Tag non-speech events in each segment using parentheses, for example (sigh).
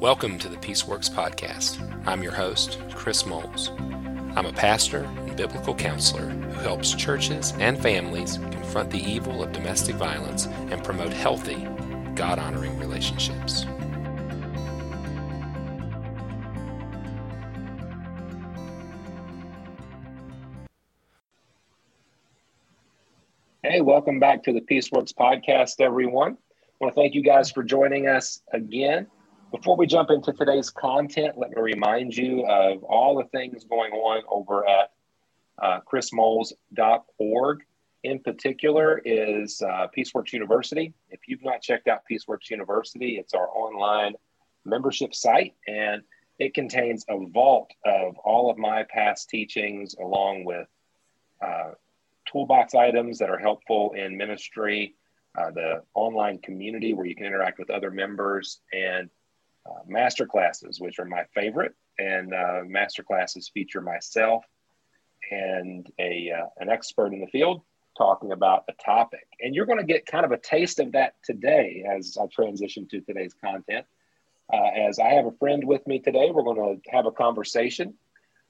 Welcome to the Peaceworks Podcast. I'm your host, Chris Moles. I'm a pastor and biblical counselor who helps churches and families confront the evil of domestic violence and promote healthy, God honoring relationships. Hey, welcome back to the Peaceworks Podcast, everyone. I want to thank you guys for joining us again. Before we jump into today's content, let me remind you of all the things going on over at uh, chrismoles.org. In particular, is uh, Peaceworks University. If you've not checked out Peaceworks University, it's our online membership site, and it contains a vault of all of my past teachings, along with uh, toolbox items that are helpful in ministry, uh, the online community where you can interact with other members, and uh, master classes, which are my favorite. And uh, master classes feature myself and a, uh, an expert in the field talking about a topic. And you're going to get kind of a taste of that today as I transition to today's content. Uh, as I have a friend with me today, we're going to have a conversation.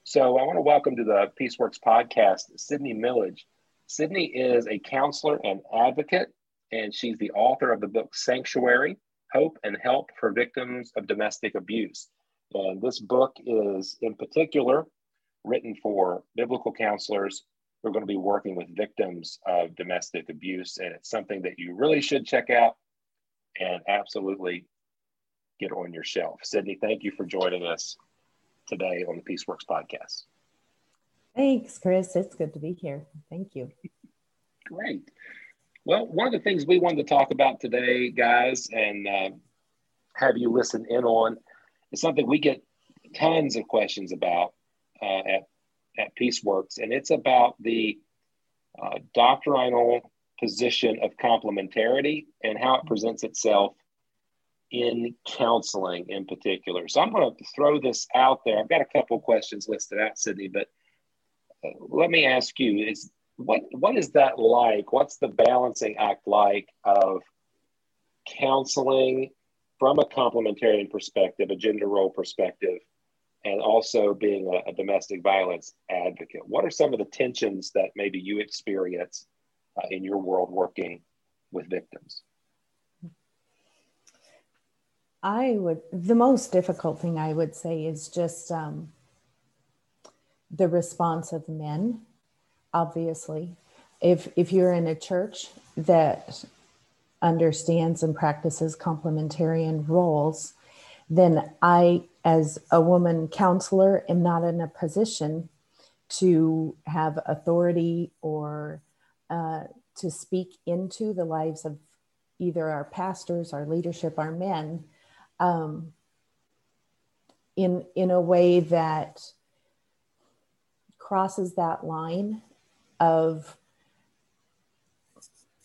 So I want to welcome to the Peaceworks podcast, Sydney Millage. Sydney is a counselor and advocate, and she's the author of the book Sanctuary Hope and Help for Victims of Domestic Abuse. And this book is, in particular, written for biblical counselors who are going to be working with victims of domestic abuse. And it's something that you really should check out and absolutely get on your shelf. Sydney, thank you for joining us today on the Peaceworks podcast. Thanks, Chris. It's good to be here. Thank you. Great. Well, one of the things we wanted to talk about today, guys, and uh, have you listen in on is something we get tons of questions about uh, at, at Peaceworks, and it's about the uh, doctrinal position of complementarity and how it presents itself in counseling in particular. So I'm going to throw this out there. I've got a couple questions listed out, Sydney, but uh, let me ask you: Is what what is that like? What's the balancing act like of counseling from a complementarian perspective, a gender role perspective, and also being a, a, domestic violence advocate? What are some of the tensions that maybe you experience uh, in your world working with victims? I would, the most difficult thing I would say is just um, the response of men obviously. If, if you're in a church that understands and practices complementarian roles, then I, as a woman counselor, am not in a position to have authority or uh, to speak into the lives of either our pastors, our leadership, our men, um, in in a way that crosses that line of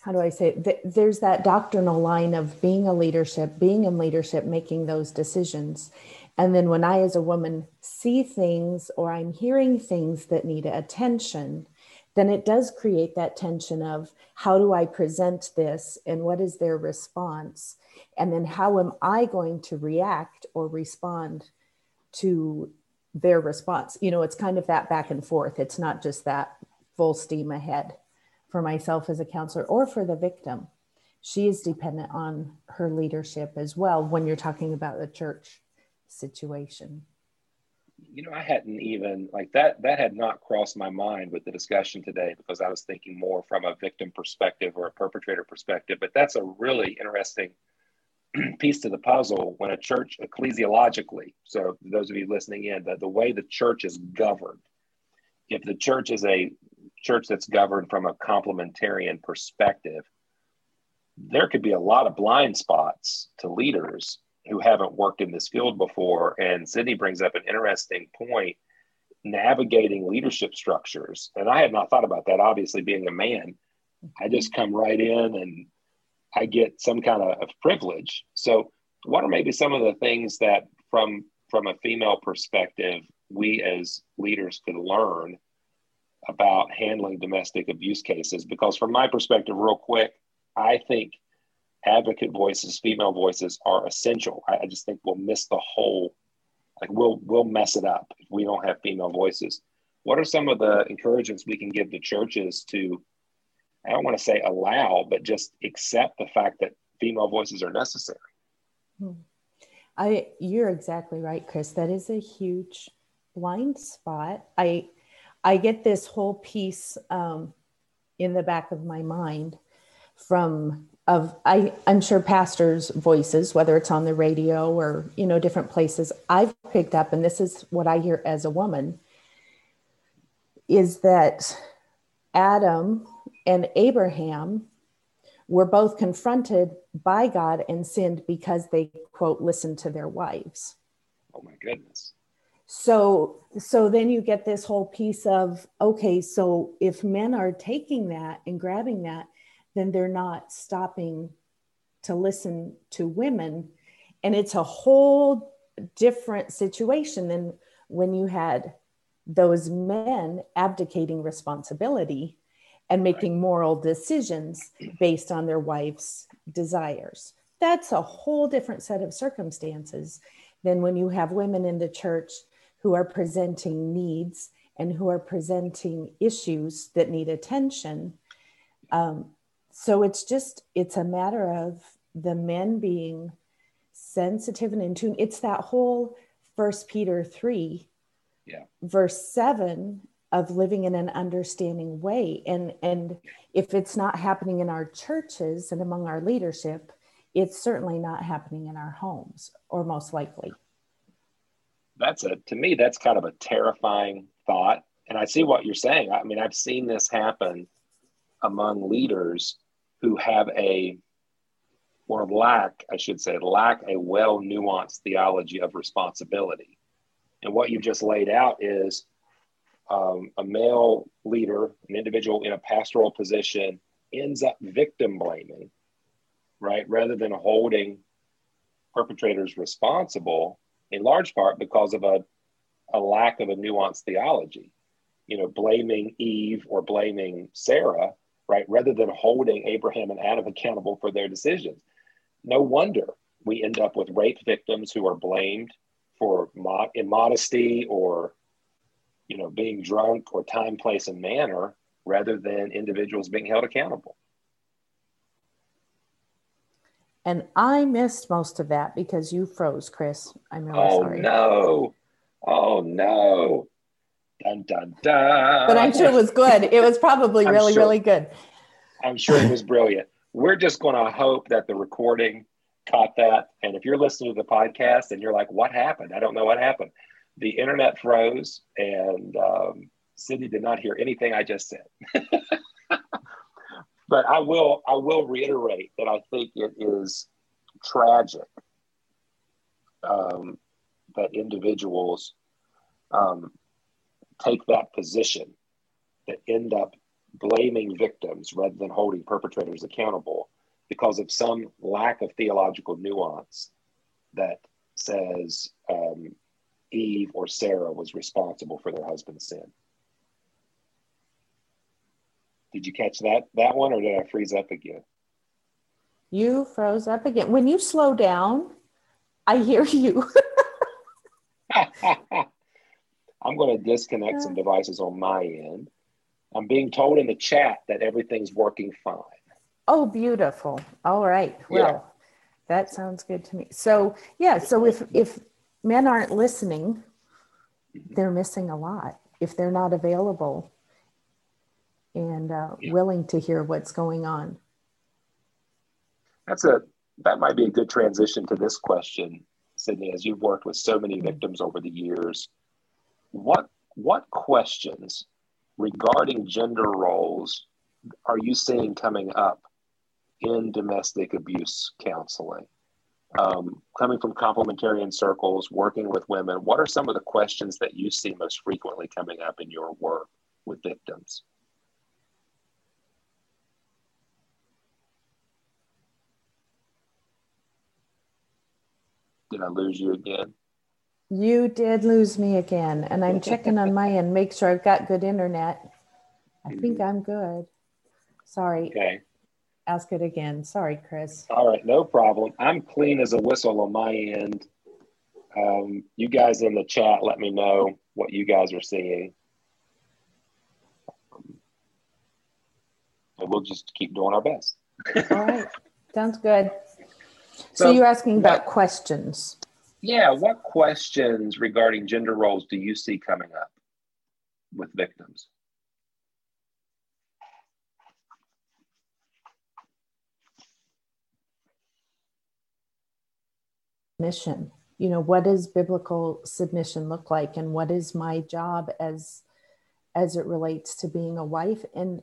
how do I say it? there's that doctrinal line of being a leadership, being in leadership, making those decisions. And then when I, as a woman, see things or I'm hearing things that need attention, then it does create that tension of how do I present this and what is their response? And then how am I going to react or respond to their response? You know, it's kind of that back and forth. It's not just that full steam ahead for myself as a counselor or for the victim. She is dependent on her leadership as well when you're talking about the church situation. You know, I hadn't even like that, that had not crossed my mind with the discussion today because I was thinking more from a victim perspective or a perpetrator perspective. But that's a really interesting (clears throat) piece to the puzzle when a church ecclesiologically, so those of you listening in, that the way the church is governed, if the church is a church that's governed from a complementarian perspective, there could be a lot of blind spots to leaders who haven't worked in this field before. And Sydney brings up an interesting point navigating leadership structures. And I had not thought about that. Obviously, being a man, I just mm-hmm. come right in and I get some kind of, of privilege. So, what are maybe some of the things that, from from a female perspective, we as leaders could learn about handling domestic abuse cases because from my perspective real quick i think advocate voices, female voices are essential. I, I just think we'll miss the whole, like we'll we'll mess it up if we don't have female voices. What are some of the encouragements we can give to churches to, I don't want to say allow, but just accept the fact that female voices are necessary? Hmm. I you're exactly right, Chris. That is a huge blind spot. I I get this whole piece um, in the back of my mind from of I, I'm sure pastors' voices, whether it's on the radio or you know different places, I've picked up, and this is what I hear as a woman, is that Adam and Abraham were both confronted by God and sinned because they quote listened to their wives. Oh my goodness. So so then you get this whole piece of okay, so if men are taking that and grabbing that then they're not stopping to listen to women. And it's a whole different situation than when you had those men abdicating responsibility and making moral decisions based on their wife's desires. That's a whole different set of circumstances than when you have women in the church who are presenting needs and who are presenting issues that need attention. Um, so it's just it's a matter of the men being sensitive and in tune. It's that whole first peter 3 yeah. verse 7 of living in an understanding way. And and if it's not happening in our churches and among our leadership it's certainly not happening in our homes or most likely that's a to me that's kind of a terrifying thought and i see what you're saying i mean i've seen this happen among leaders who have a or lack, I should say, lack a well nuanced theology of responsibility. And what you've just laid out is um, a male leader, an individual in a pastoral position, ends up victim blaming, right? Rather than holding perpetrators responsible, in large part because of a, a lack of a nuanced theology. You know, blaming Eve or blaming Sarah right? Rather than holding Abraham and Adam accountable for their decisions. No wonder we end up with rape victims who are blamed for mod- immodesty or, you know, being drunk or time, place, and manner rather than individuals being held accountable. And I missed most of that because you froze, Chris. I'm really oh, sorry. Oh no. Oh, no. Dun, dun, dun. But I'm sure it was good. It was probably (laughs) really, sure, really good. I'm sure it was brilliant. We're just going to hope that the recording caught that. And if you're listening to the podcast and you're like, what happened? I don't know what happened. The internet froze and um, Sydney did not hear anything I just said. (laughs) but I will, I will reiterate that I think it is tragic um, that individuals um, take that position that end up blaming victims rather than holding perpetrators accountable because of some lack of theological nuance that says um, Eve or Sarah was responsible for their husband's sin. Did you catch that that one, or did I freeze up again? You froze up again. When you slow down, I hear you. (laughs) (laughs) I'm going to disconnect some devices on my end. I'm being told in the chat that everything's working fine. Oh, beautiful. All right. Well, yeah. that sounds good to me. So, yeah, so if if men aren't listening, they're missing a lot if they're not available and uh, yeah. willing to hear what's going on. That's a that might be a good transition to this question, Sydney. As you've worked with so many victims over the years, what what questions regarding gender roles are you seeing coming up in domestic abuse counseling? Um, coming from complementarian circles, working with women, what are some of the questions that you see most frequently coming up in your work with victims? Did I lose you again? You did lose me again, and I'm (laughs) checking on my end, make sure I've got good internet. I think I'm good. Sorry. Okay. ask it again. Sorry, Chris. All right, no problem. I'm clean as a whistle on my end. Um, you guys in the chat, let me know what you guys are seeing. And we'll just keep doing our best. All right, (laughs) sounds good. So, so you're asking about questions. Yeah, what questions regarding gender roles do you see coming up with victims? Mission. You know, what does biblical submission look like and what is my job as as it relates to being a wife and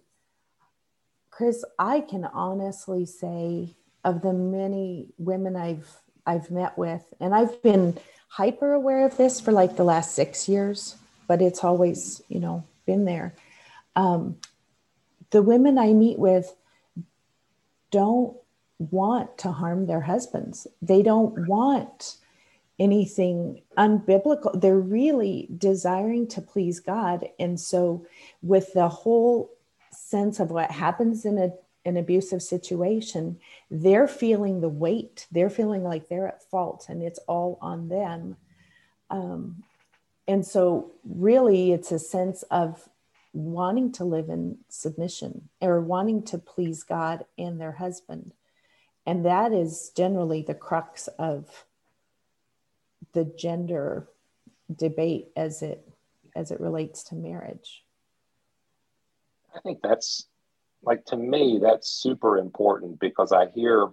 Chris, I can honestly say of the many women I've I've met with, and I've been hyper aware of this for like the last six years, but it's always, you know, been there. Um, the women I meet with don't want to harm their husbands. They don't want anything unbiblical. They're really desiring to please God. And so, with the whole sense of what happens in a an abusive situation, they're feeling the weight. They're feeling like they're at fault and it's all on them. Um, and so, really, it's a sense of wanting to live in submission or wanting to please God and their husband. And that is generally the crux of the gender debate as it as it relates to marriage. I think that's like to me that's super important because I hear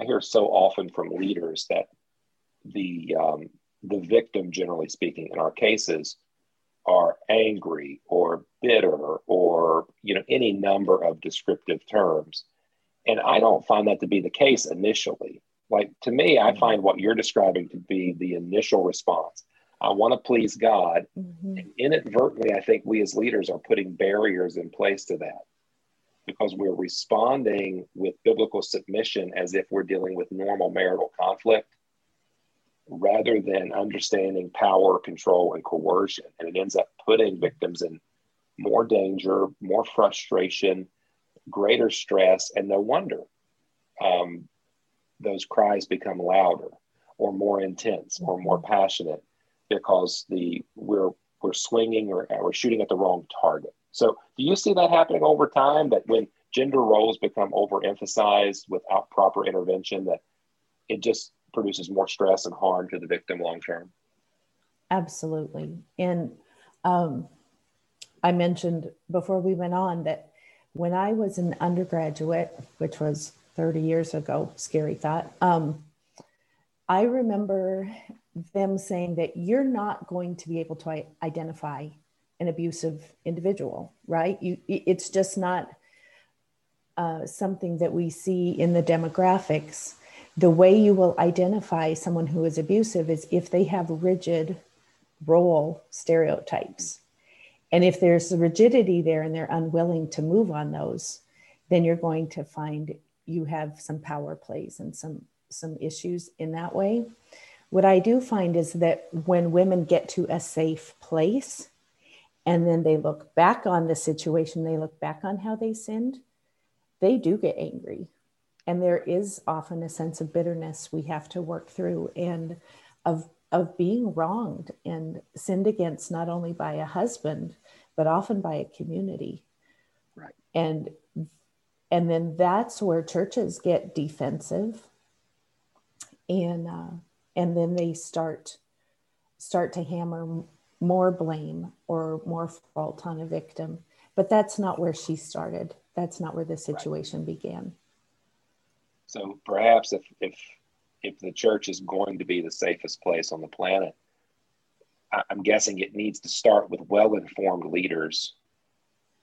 I hear so often from leaders that the um, the victim, generally speaking, in our cases, are angry or bitter or you know any number of descriptive terms, and I don't find that to be the case initially. Like to me, I find what you're describing to be the initial response. I want to please God, mm-hmm. and inadvertently, I think we as leaders are putting barriers in place to that because we're responding with biblical submission as if we're dealing with normal marital conflict rather than understanding power, control, and coercion. And it ends up putting victims in more danger, more frustration, greater stress, and no wonder um, those cries become louder or more intense or more passionate because the we're we're swinging or we're shooting at the wrong target. So, do you see that happening over time? That when gender roles become overemphasized without proper intervention, that it just produces more stress and harm to the victim long term? Absolutely. And um, I mentioned before we went on that when I was an undergraduate, which was 30 years ago, scary thought, um, I remember them saying that you're not going to be able to identify an abusive individual, right? You, it's just not uh, something that we see in the demographics. The way you will identify someone who is abusive is if they have rigid role stereotypes. And if there's rigidity there and they're unwilling to move on those, then you're going to find you have some power plays and some some issues in that way. What I do find is that when women get to a safe place, and then they look back on the situation, they look back on how they sinned, they do get angry. And there is often a sense of bitterness we have to work through and of, of being wronged and sinned against not only by a husband, but often by a community. Right. And and then that's where churches get defensive and uh, and then they start start to hammer more blame or more fault on a victim. But that's not where she started. That's not where the situation right. began. So perhaps if, if if the church is going to be the safest place on the planet, I'm guessing it needs to start with well informed leaders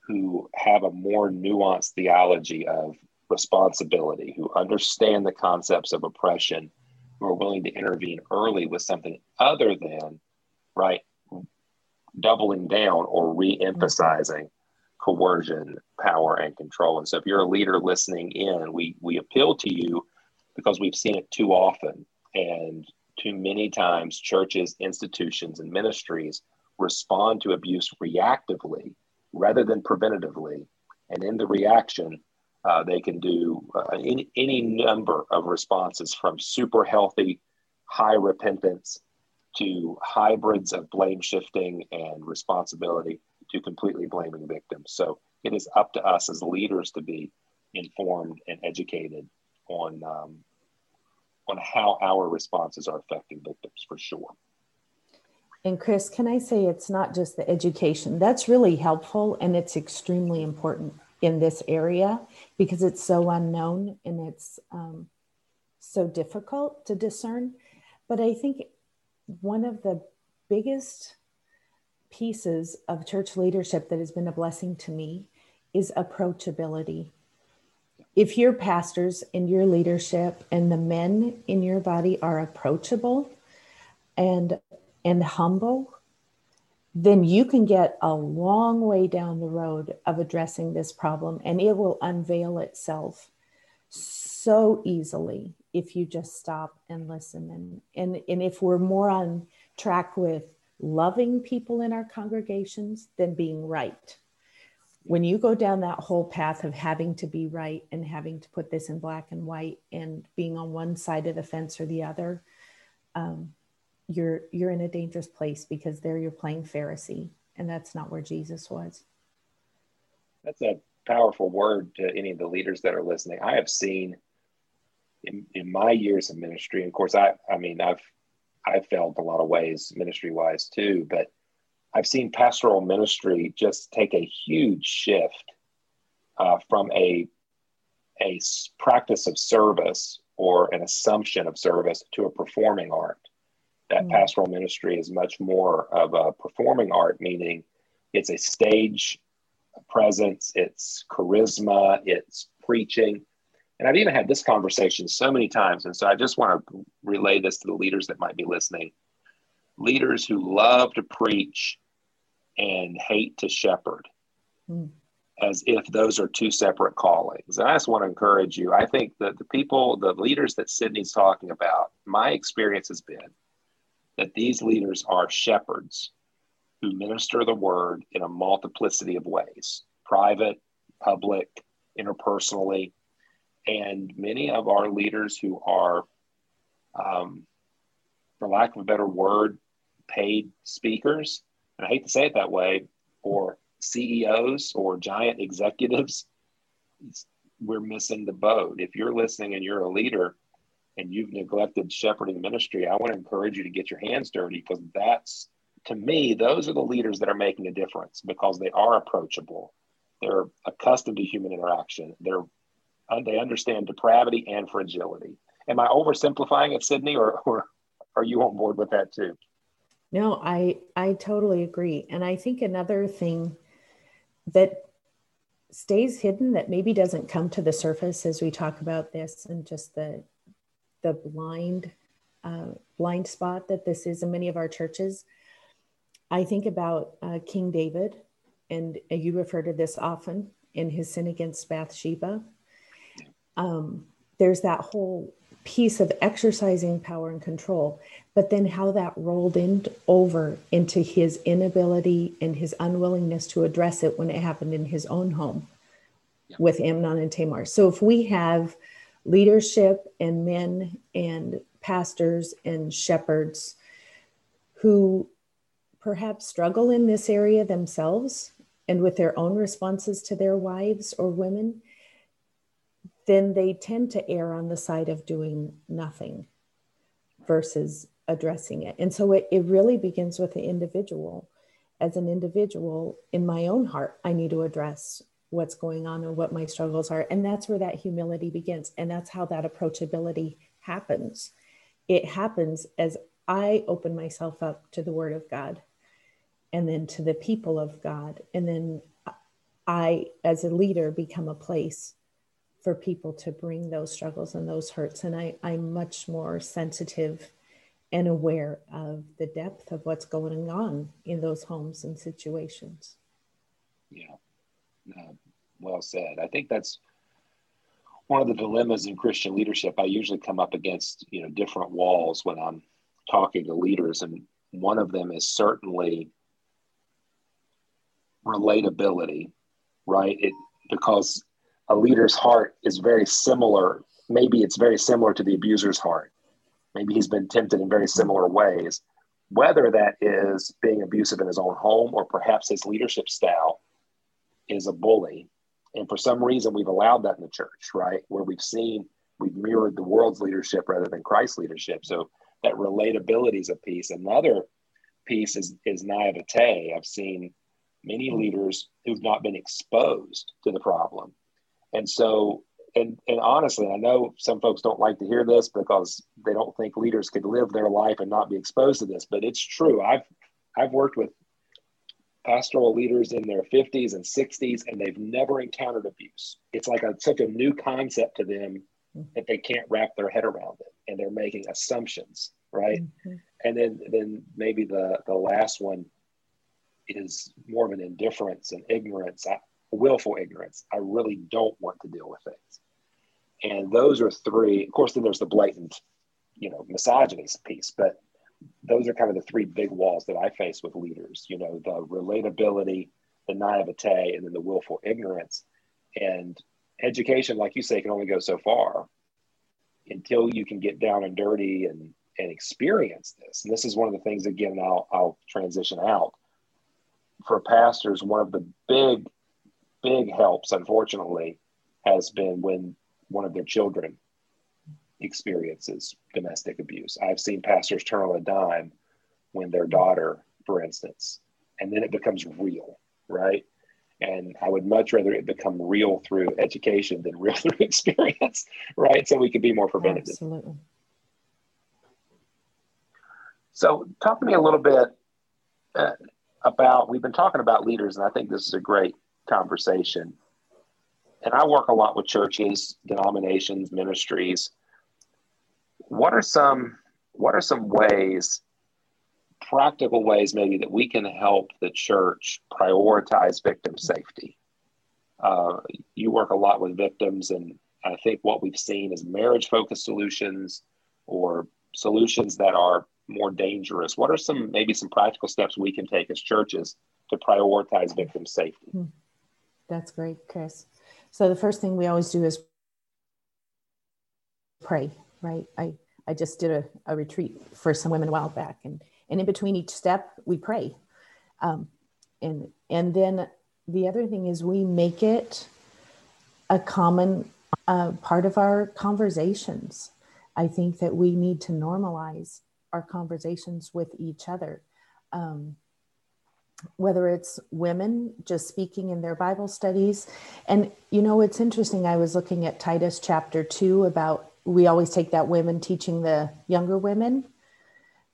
who have a more nuanced theology of responsibility, who understand the concepts of oppression, who are willing to intervene early with something other than, right, doubling down or re-emphasizing coercion, power, and control. And so if you're a leader listening in, we we appeal to you because we've seen it too often and too many times churches, institutions, and ministries respond to abuse reactively rather than preventatively. And in the reaction, Uh, they can do uh, any, any number of responses from super healthy, high repentance to hybrids of blame shifting and responsibility to completely blaming victims. So it is up to us as leaders to be informed and educated on um, on how our responses are affecting victims for sure. And Chris, can I say it's not just the education? That's really helpful and it's extremely important in this area because it's so unknown and it's um, so difficult to discern. But I think one of the biggest pieces of church leadership that has been a blessing to me is approachability. If your pastors and your leadership and the men in your body are approachable and and humble, then you can get a long way down the road of addressing this problem and it will unveil itself so easily if you just stop and listen. And and, and if we're more on track with loving people in our congregations than being right. When you go down that whole path of having to be right and having to put this in black and white and being on one side of the fence or the other um, you're you're in a dangerous place because there you're playing pharisee. And that's not where jesus was. That's a powerful word to any of the leaders that are listening. I have seen in, in my years of ministry of course i i mean i've i've failed a lot of ways ministry wise too but i've seen pastoral ministry just take a huge shift uh, from a a practice of service or an assumption of service to a performing art that mm. pastoral ministry is much more of a performing art, meaning it's a stage presence, it's charisma, it's preaching. And I've even had this conversation so many times. And so I just want to relay this to the leaders that might be listening. Leaders who love to preach and hate to shepherd, mm. as if those are two separate callings. And I just want to encourage you. I think that the people, the leaders that Sydney's talking about, my experience has been that these leaders are shepherds who minister the word in a multiplicity of ways private, public, interpersonally. And many of our leaders who are, um, for lack of a better word, paid speakers, and I hate to say it that way, or CEOs or giant (laughs) executives, we're missing the boat. If you're listening and you're a leader, and you've neglected shepherding ministry, I want to encourage you to get your hands dirty because that's, to me, those are the leaders that are making a difference because they are approachable. They're accustomed to human interaction. They're uh, they understand depravity and fragility. Am I oversimplifying it, Sydney, or, or are you on board with that too? No, I I totally agree. And I think another thing that stays hidden that maybe doesn't come to the surface as we talk about this and just the the blind uh, blind spot that this is in many of our churches. I think about uh, King David, and you refer to this often in his sin against Bathsheba. Um, there's that whole piece of exercising power and control, but then how that rolled in over into his inability and his unwillingness to address it when it happened in his own home yeah. with Amnon and Tamar. So if we have leadership and men and pastors and shepherds who perhaps struggle in this area themselves and with their own responses to their wives or women, then they tend to err on the side of doing nothing versus addressing it. And so it, it really begins with the individual. As an individual, in my own heart, I need to address what's going on and what my struggles are. And that's where that humility begins. And that's how that approachability happens. It happens as I open myself up to the Word of God and then to the people of God. And then I, as a leader, become a place for people to bring those struggles and those hurts. And I, I'm much more sensitive and aware of the depth of what's going on in those homes and situations. Yeah. Uh, well said. I think that's one of the dilemmas in Christian leadership. I usually come up against you know different walls when I'm talking to leaders, and one of them is certainly relatability, right? It because a leader's heart is very similar. Maybe it's very similar to the abuser's heart. Maybe he's been tempted in very similar ways, whether that is being abusive in his own home or perhaps his leadership style is a bully. And for some reason, we've allowed that in the church, right? Where we've seen, we've mirrored the world's leadership rather than Christ's leadership. So that relatability is a piece. Another piece is, is naivete. I've seen many leaders who've not been exposed to the problem. And so and and honestly, I know some folks don't like to hear this because they don't think leaders could live their life and not be exposed to this, but it's true. I've I've worked with pastoral leaders in their 50s and 60s and they've never encountered abuse. It's like a, such a new concept to them that they can't wrap their head around it and they're making assumptions, right? Mm-hmm. And then then maybe the the last one is more of an indifference and ignorance willful ignorance. I really don't want to deal with things. And those are three. Of course, then there's the blatant, you know, misogyny piece, but those are kind of the three big walls that I face with leaders. You know, the relatability, the naivete, and then the willful ignorance. And education, like you say, can only go so far until you can get down and dirty and and experience this. And this is one of the things again I'll I'll transition out. For pastors, one of the big big helps, unfortunately, has been when one of their children experiences domestic abuse. I've seen pastors turn on a dime when their daughter, for instance, and then it becomes real, right? And I would much rather it become real through education than real (laughs) through experience, right? So we could be more preventative. Absolutely. So, talk to me a little bit uh, about. We've been talking about leaders, and I think this is a great conversation. And I work a lot with churches, denominations, ministries. What are some what are some ways, practical ways maybe that we can help the church prioritize victim safety? Uh, you work a lot with victims, and I think what we've seen is marriage focused solutions or solutions that are more dangerous. What are some maybe some practical steps we can take as churches to prioritize victim safety? Hmm. That's great, Chris. So the first thing we always do is pray, right? I, I just did a, a retreat for some women a while back, and, and in between each step, we pray. Um, and, and then the other thing is we make it a common uh, part of our conversations. I think that we need to normalize our conversations with each other. Um, whether it's women just speaking in their Bible studies. And, you know, it's interesting. I was looking at Titus chapter two about we always take that women teaching the younger women.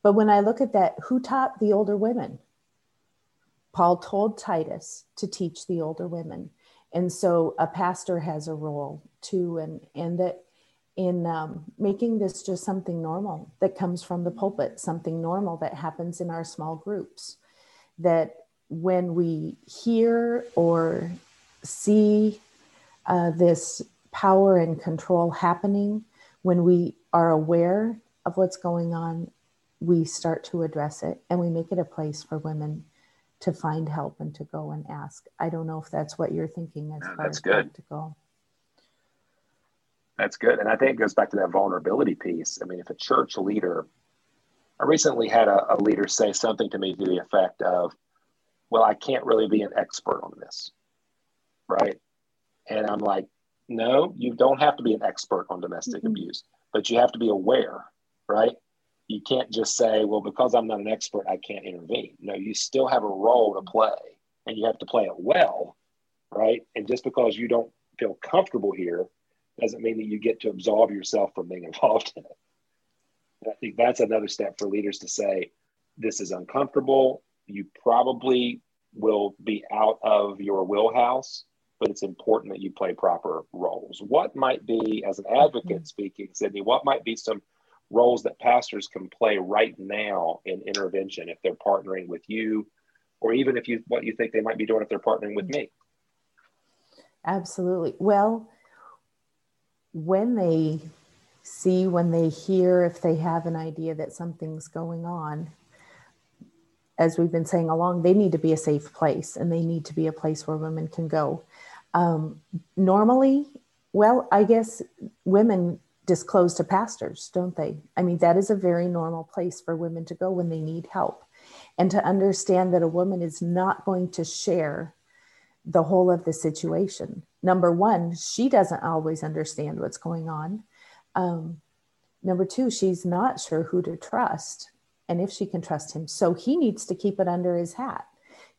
But when I look at that, who taught the older women? Paul told Titus to teach the older women. And so a pastor has a role too, and, and that in um, making this just something normal that comes from the pulpit, something normal that happens in our small groups that when we hear or see uh, this power and control happening, when we are aware of what's going on, we start to address it and we make it a place for women to find help and to go and ask. I don't know if that's what you're thinking as far as good. That's good. And I think it goes back to that vulnerability piece. I mean, if a church leader I recently had a, a leader say something to me to the effect of, well, I can't really be an expert on this. Right. And I'm like, no, you don't have to be an expert on domestic mm-hmm. abuse, but you have to be aware. Right. You can't just say, well, because I'm not an expert, I can't intervene. No, you still have a role to play and you have to play it well. Right. And just because you don't feel comfortable here doesn't mean that you get to absolve yourself from being (laughs) involved in it. I think that's another step for leaders to say, this is uncomfortable. You probably will be out of your wheelhouse, but it's important that you play proper roles. What might be, as an advocate mm-hmm. speaking, Sydney, what might be some roles that pastors can play right now in intervention if they're partnering with you, or even if you what you think they might be doing if they're partnering with me? Absolutely. Well, when they see when they hear if they have an idea that something's going on as we've been saying along they need to be a safe place and they need to be a place where women can go Um, normally, well, I guess women disclose to pastors, don't they? I mean, that is a very normal place for women to go when they need help. And to understand that a woman is not going to share the whole of the situation. Number one, she doesn't always understand what's going on. Um, number two, she's not sure who to trust and if she can trust him. So he needs to keep it under his hat.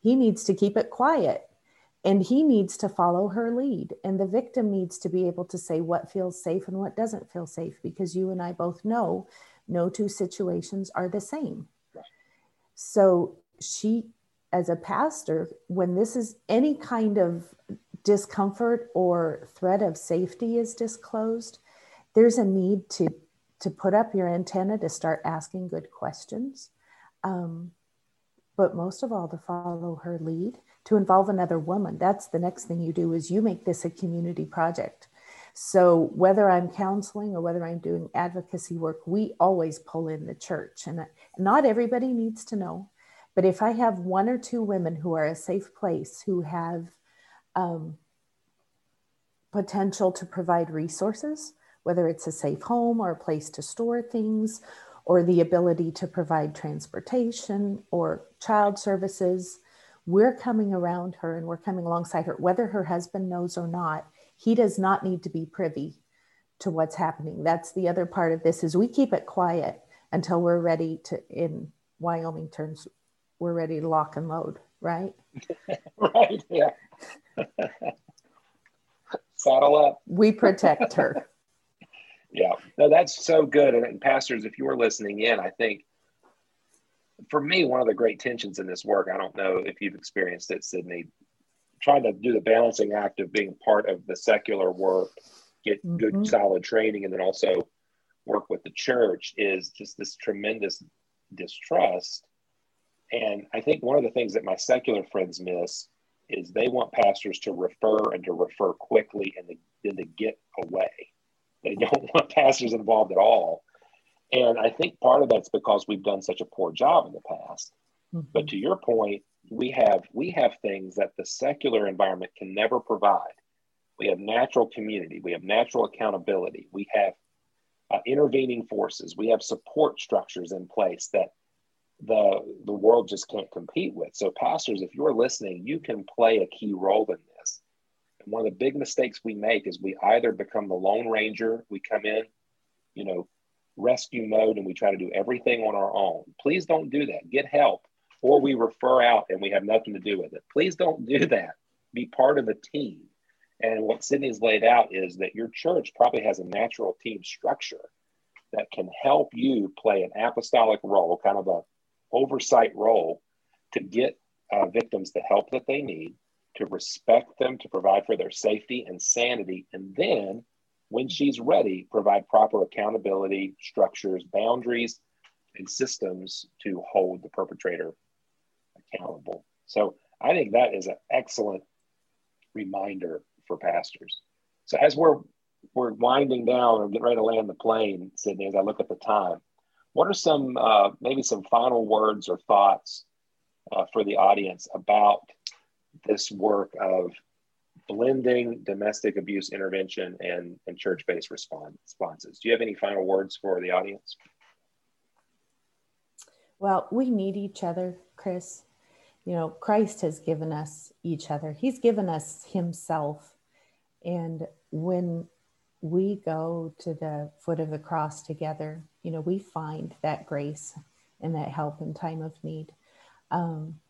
He needs to keep it quiet and he needs to follow her lead. And the victim needs to be able to say what feels safe and what doesn't feel safe because you and I both know no two situations are the same. So she, as a pastor, when this is any kind of discomfort or threat of safety is disclosed, there's a need to to put up your antenna to start asking good questions. Um, but most of all, to follow her lead, to involve another woman. That's the next thing you do is you make this a community project. So whether I'm counseling or whether I'm doing advocacy work, we always pull in the church. And not everybody needs to know. But if I have one or two women who are a safe place, who have um, potential to provide resources, whether it's a safe home or a place to store things, or the ability to provide transportation or child services, we're coming around her and we're coming alongside her, whether her husband knows or not. He does not need to be privy to what's happening. That's the other part of this is we keep it quiet until we're ready to in Wyoming terms, we're ready to lock and load, right? (laughs) right. Yeah. (laughs) Saddle up. We protect her. Yeah, no, that's so good. And, and pastors, if you are listening in, I think for me, one of the great tensions in this work, I don't know if you've experienced it, Sydney, trying to do the balancing act of being part of the secular work, get mm-hmm. good, solid training, and then also work with the church is just this tremendous distrust. And I think one of the things that my secular friends miss is they want pastors to refer and to refer quickly and then to get away. They don't (laughs) want pastors involved at all. And I think part of that's because we've done such a poor job in the past. Mm-hmm. But to your point, we have we have things that the secular environment can never provide. We have natural community, we have natural accountability, we have uh, intervening forces, we have support structures in place that the the world just can't compete with. So pastors, if you're listening, you can play a key role in this one of the big mistakes we make is we either become the lone ranger, we come in, you know, rescue mode and we try to do everything on our own. Please don't do that. Get help or we refer out and we have nothing to do with it. Please don't do that. Be part of a team. And what Sydney's laid out is that your church probably has a natural team structure that can help you play an apostolic role, kind of a oversight role to get uh, victims the help that they need to respect them, to provide for their safety and sanity, and then when she's ready, provide proper accountability, structures, boundaries, and systems to hold the perpetrator accountable. So I think that is an excellent reminder for pastors. So as we're we're winding down or getting ready to land the plane, Sydney, as I look at the time, what are some uh, maybe some final words or thoughts uh, for the audience about this work of blending domestic abuse intervention and, and church-based responses. Do you have any final words for the audience? Well, we need each other, Chris. You know, Christ has given us each other. He's given us himself. And when we go to the foot of the cross together, you know, we find that grace and that help in time of need. Um,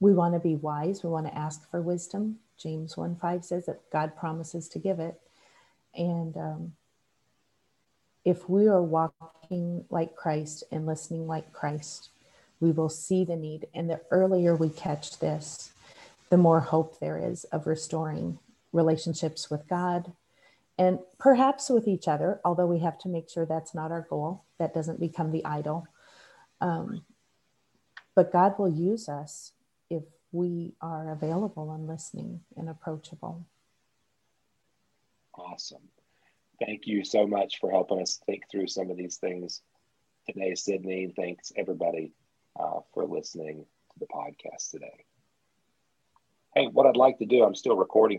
we want to be wise. We want to ask for wisdom. James 1 5 says that God promises to give it. And um, if we are walking like Christ and listening like Christ, we will see the need. And the earlier we catch this, the more hope there is of restoring relationships with God and perhaps with each other, although we have to make sure that's not our goal, that doesn't become the idol. Um, but God will use us if we are available and listening and approachable. Awesome. Thank you so much for helping us think through some of these things today, Sydney. Thanks everybody uh, for listening to the podcast today. Hey, what I'd like to do, I'm still recording